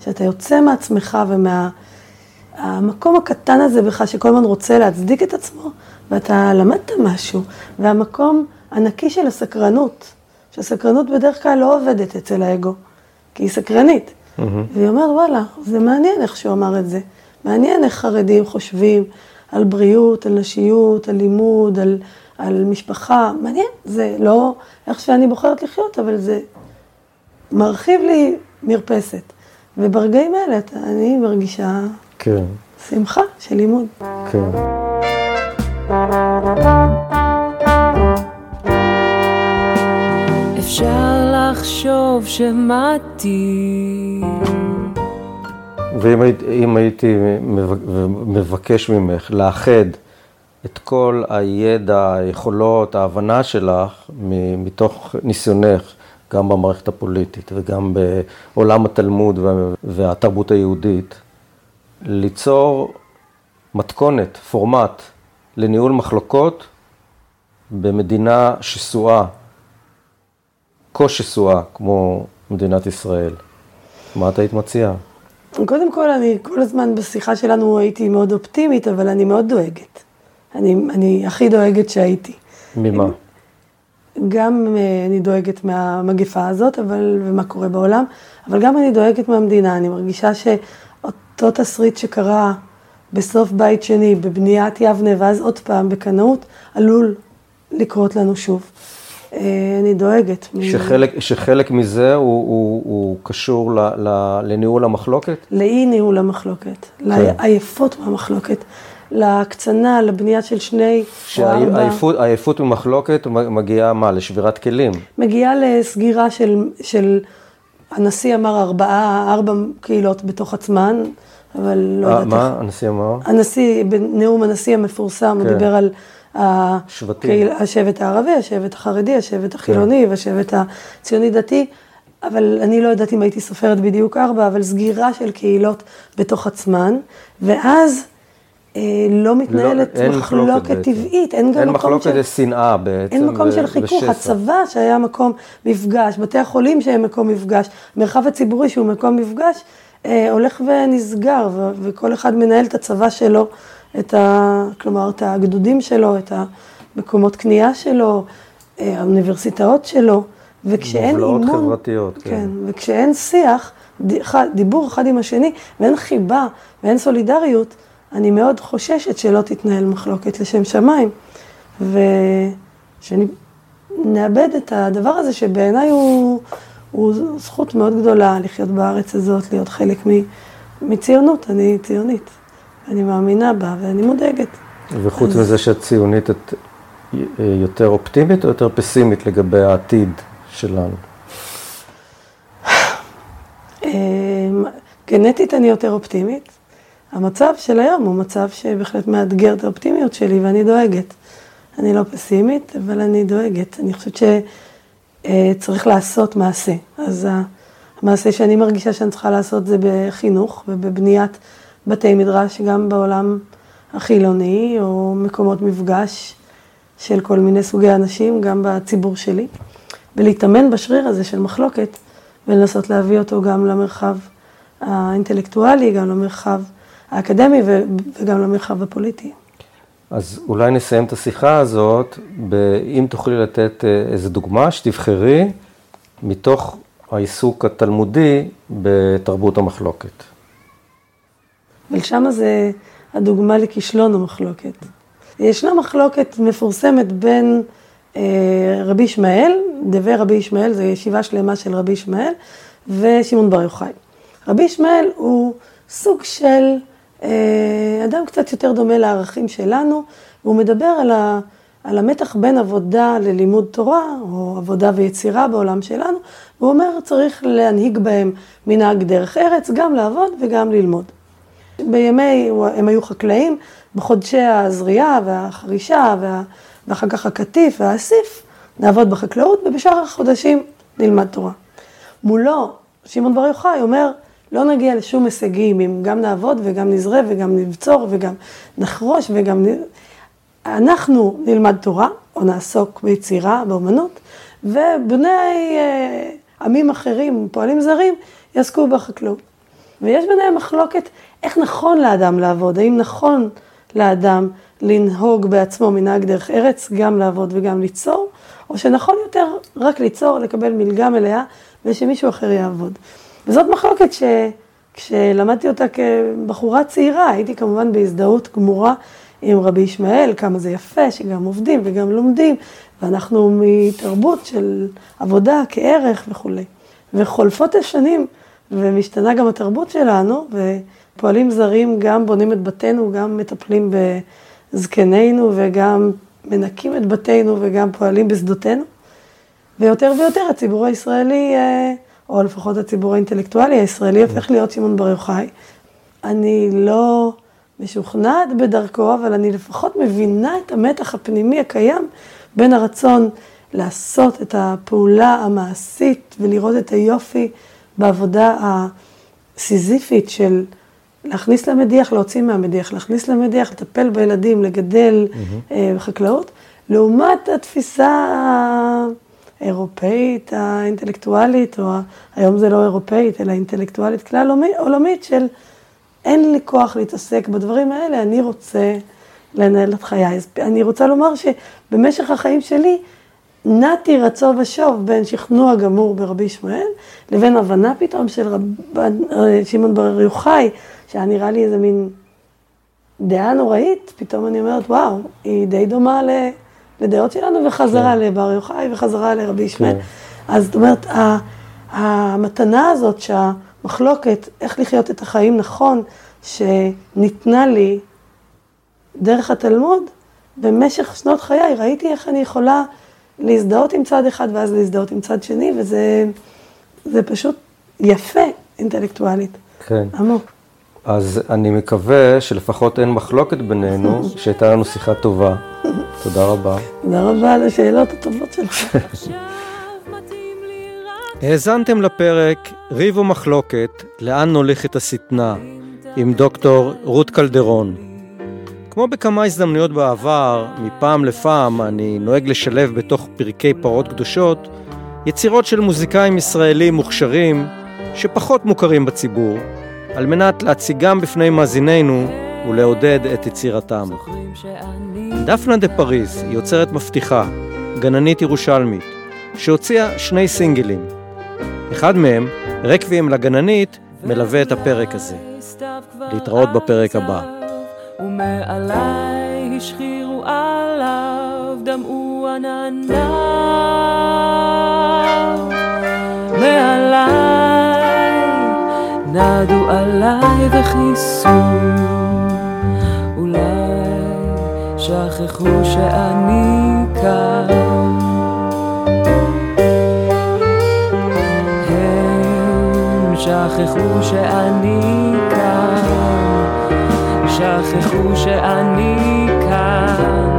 שאתה יוצא מעצמך ומהמקום הקטן הזה בך, שכל הזמן רוצה להצדיק את עצמו, ואתה למדת משהו, והמקום הנקי של הסקרנות, שהסקרנות בדרך כלל לא עובדת אצל האגו, כי היא סקרנית. והיא אומרת, וואלה, זה מעניין איך שהוא אמר את זה. מעניין איך חרדים חושבים על בריאות, על נשיות, על לימוד, על, על משפחה. מעניין, זה לא איך שאני בוחרת לחיות, אבל זה מרחיב לי מרפסת. וברגעים האלה אני מרגישה כן. שמחה של לימוד. כן. אפשר לחשוב שמעתי. ואם הייתי מבקש ממך לאחד את כל הידע, היכולות, ההבנה שלך מתוך ניסיונך, גם במערכת הפוליטית וגם בעולם התלמוד והתרבות היהודית, ליצור מתכונת, פורמט, לניהול מחלוקות במדינה שסועה, כה שסועה כמו מדינת ישראל. מה את היית מציעה? קודם כל, אני כל הזמן בשיחה שלנו הייתי מאוד אופטימית, אבל אני מאוד דואגת. אני, אני הכי דואגת שהייתי. ממה? גם אה, אני דואגת מהמגפה הזאת, אבל, ומה קורה בעולם, אבל גם אני דואגת מהמדינה. אני מרגישה שאותו תסריט שקרה בסוף בית שני, בבניית יבנה, ואז עוד פעם בקנאות, עלול לקרות לנו שוב. אה, אני דואגת. שחלק, שחלק מזה הוא, הוא, הוא קשור ל, ל, לניהול המחלוקת? לאי ניהול המחלוקת, כן. לעייפות מהמחלוקת, להקצנה, לבנייה של שני או ארבע. שהעייפות ממחלוקת מגיעה מה? לשבירת כלים? מגיעה לסגירה של, של הנשיא אמר ארבעה, ארבע קהילות בתוך עצמן, אבל לא אה, יודעת איך. מה הנשיא אמר? הנשיא, בנאום הנשיא המפורסם, כן. הוא דיבר על... שבטים. השבט הערבי, השבט החרדי, השבט החילוני כן. והשבט הציוני-דתי, אבל אני לא יודעת אם הייתי סופרת בדיוק ארבע, אבל סגירה של קהילות בתוך עצמן, ואז אה, לא מתנהלת לא, מחלוקת טבעית, אין גם אין מקום של... אין מחלוקת, יש שנאה בעצם. אין מקום של חיכוך, ושסע. הצבא שהיה מקום מפגש, בתי החולים שהם מקום מפגש, המרחב הציבורי שהוא מקום מפגש, אה, הולך ונסגר, ו- וכל אחד מנהל את הצבא שלו את ה... כלומר, את הגדודים שלו, את המקומות קנייה שלו, אה, האוניברסיטאות שלו, וכשאין אימון... מובלעות חברתיות, כן. כן. וכשאין שיח, דיבור אחד עם השני, ואין חיבה ואין סולידריות, אני מאוד חוששת שלא תתנהל מחלוקת לשם שמיים, ושאני נאבד את הדבר הזה שבעיניי הוא, הוא זכות מאוד גדולה לחיות בארץ הזאת, להיות חלק מציונות, אני ציונית. אני מאמינה בה ואני מודאגת. וחוץ אז... מזה שאת ציונית, את יותר אופטימית או יותר פסימית לגבי העתיד שלנו? אמ, גנטית אני יותר אופטימית. המצב של היום הוא מצב שבהחלט מאתגר את האופטימיות שלי ואני דואגת. אני לא פסימית, אבל אני דואגת. אני חושבת שצריך לעשות מעשה. אז המעשה שאני מרגישה שאני צריכה לעשות זה בחינוך ובבניית בתי מדרש, גם בעולם החילוני, או מקומות מפגש של כל מיני סוגי אנשים, גם בציבור שלי, ולהתאמן בשריר הזה של מחלוקת, ולנסות להביא אותו גם למרחב האינטלקטואלי, גם למרחב האקדמי וגם למרחב הפוליטי. אז אולי נסיים את השיחה הזאת, אם תוכלי לתת אה, איזו דוגמה שתבחרי מתוך העיסוק התלמודי בתרבות המחלוקת. אבל שמה זה הדוגמה לכישלון המחלוקת. ישנה מחלוקת מפורסמת בין אה, רבי ישמעאל, דבי רבי ישמעאל, זו ישיבה שלמה של רבי ישמעאל, ושמעון בר יוחאי. רבי ישמעאל הוא סוג של אה, אדם קצת יותר דומה לערכים שלנו, והוא מדבר על, ה, על המתח בין עבודה ללימוד תורה, או עבודה ויצירה בעולם שלנו, והוא אומר, צריך להנהיג בהם מנהג דרך ארץ, גם לעבוד וגם ללמוד. בימי, הם היו חקלאים, בחודשי הזריעה והחרישה, וה, ואחר כך הקטיף והאסיף, נעבוד בחקלאות, ובשאר החודשים נלמד תורה. מולו, שמעון בר יוחאי אומר, לא נגיע לשום הישגים אם גם נעבוד וגם נזרה וגם נבצור וגם נחרוש וגם... נ... אנחנו נלמד תורה, או נעסוק ביצירה, באמנות, ובני אה, עמים אחרים, פועלים זרים, יעסקו בחקלאות. ויש ביניהם מחלוקת איך נכון לאדם לעבוד, האם נכון לאדם לנהוג בעצמו מנהג דרך ארץ, גם לעבוד וגם ליצור, או שנכון יותר רק ליצור, לקבל מלגה מלאה, ושמישהו אחר יעבוד. וזאת מחלוקת שכשלמדתי אותה כבחורה צעירה, הייתי כמובן בהזדהות גמורה עם רבי ישמעאל, כמה זה יפה שגם עובדים וגם לומדים, ואנחנו מתרבות של עבודה כערך וכולי. וחולפות השנים, ומשתנה גם התרבות שלנו, ופועלים זרים גם בונים את בתינו, גם מטפלים בזקנינו, וגם מנקים את בתינו, וגם פועלים בשדותינו. ויותר ויותר הציבור הישראלי אה, או לפחות הציבור האינטלקטואלי הישראלי הופך להיות שמעון בר יוחאי. אני לא משוכנעת בדרכו, אבל אני לפחות מבינה את המתח הפנימי הקיים בין הרצון לעשות את הפעולה המעשית ולראות את היופי בעבודה הסיזיפית של להכניס למדיח, להוציא מהמדיח, להכניס למדיח, לטפל בילדים, לגדל mm-hmm. חקלאות, לעומת התפיסה האירופאית האינטלקטואלית, או היום זה לא אירופאית, אלא אינטלקטואלית כלל עולמית של אין לי כוח להתעסק בדברים האלה, אני רוצה לנהל את חיי. אז אני רוצה לומר שבמשך החיים שלי, נעתי רצו ושוב בין שכנוע גמור ברבי שמואל, לבין הבנה פתאום של רב... שמעון בר יוחאי, שהיה נראה לי איזה מין דעה נוראית, פתאום אני אומרת, וואו, היא די דומה ל... לדעות שלנו, וחזרה כן. לבר יוחאי וחזרה לרבי ישמעאל. כן. אז זאת אומרת, המתנה הזאת שהמחלוקת, איך לחיות את החיים נכון, שניתנה לי דרך התלמוד, במשך שנות חיי ראיתי איך אני יכולה להזדהות עם צד אחד ואז להזדהות עם צד שני, וזה פשוט יפה אינטלקטואלית. כן. עמוק. אז אני מקווה שלפחות אין מחלוקת בינינו, [laughs] שהייתה לנו שיחה טובה. תודה רבה. תודה רבה על השאלות הטובות שלך. האזנתם לפרק ריב ומחלוקת, לאן נולכת השטנה, עם דוקטור רות קלדרון. כמו בכמה הזדמנויות בעבר, מפעם לפעם אני נוהג לשלב בתוך פרקי פרות קדושות יצירות של מוזיקאים ישראלים מוכשרים שפחות מוכרים בציבור, על מנת להציגם בפני מאזיננו ולעודד את יצירתם. דפנה דה פריז היא יוצרת מבטיחה, גננית ירושלמית, שהוציאה שני סינגלים. אחד מהם, רקבים לגננית, מלווה את הפרק הזה. להתראות בפרק הבא. ומעלי השחירו עליו, דמעו ענניו. מעליי נדו עליי וכיסו. שכחו שאני כאן. הם שכחו שאני כאן, שכחו שאני כאן.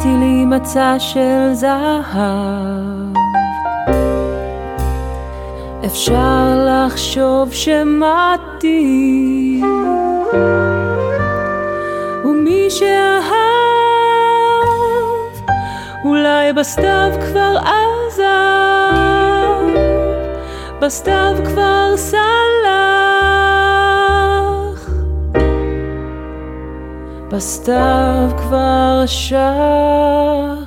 הכנתי לי מצע של זהב. אפשר לחשוב שמעתי, ומי שאהב, אולי בסתיו כבר עזב, בסתיו כבר סלח, בסתיו כבר שחר.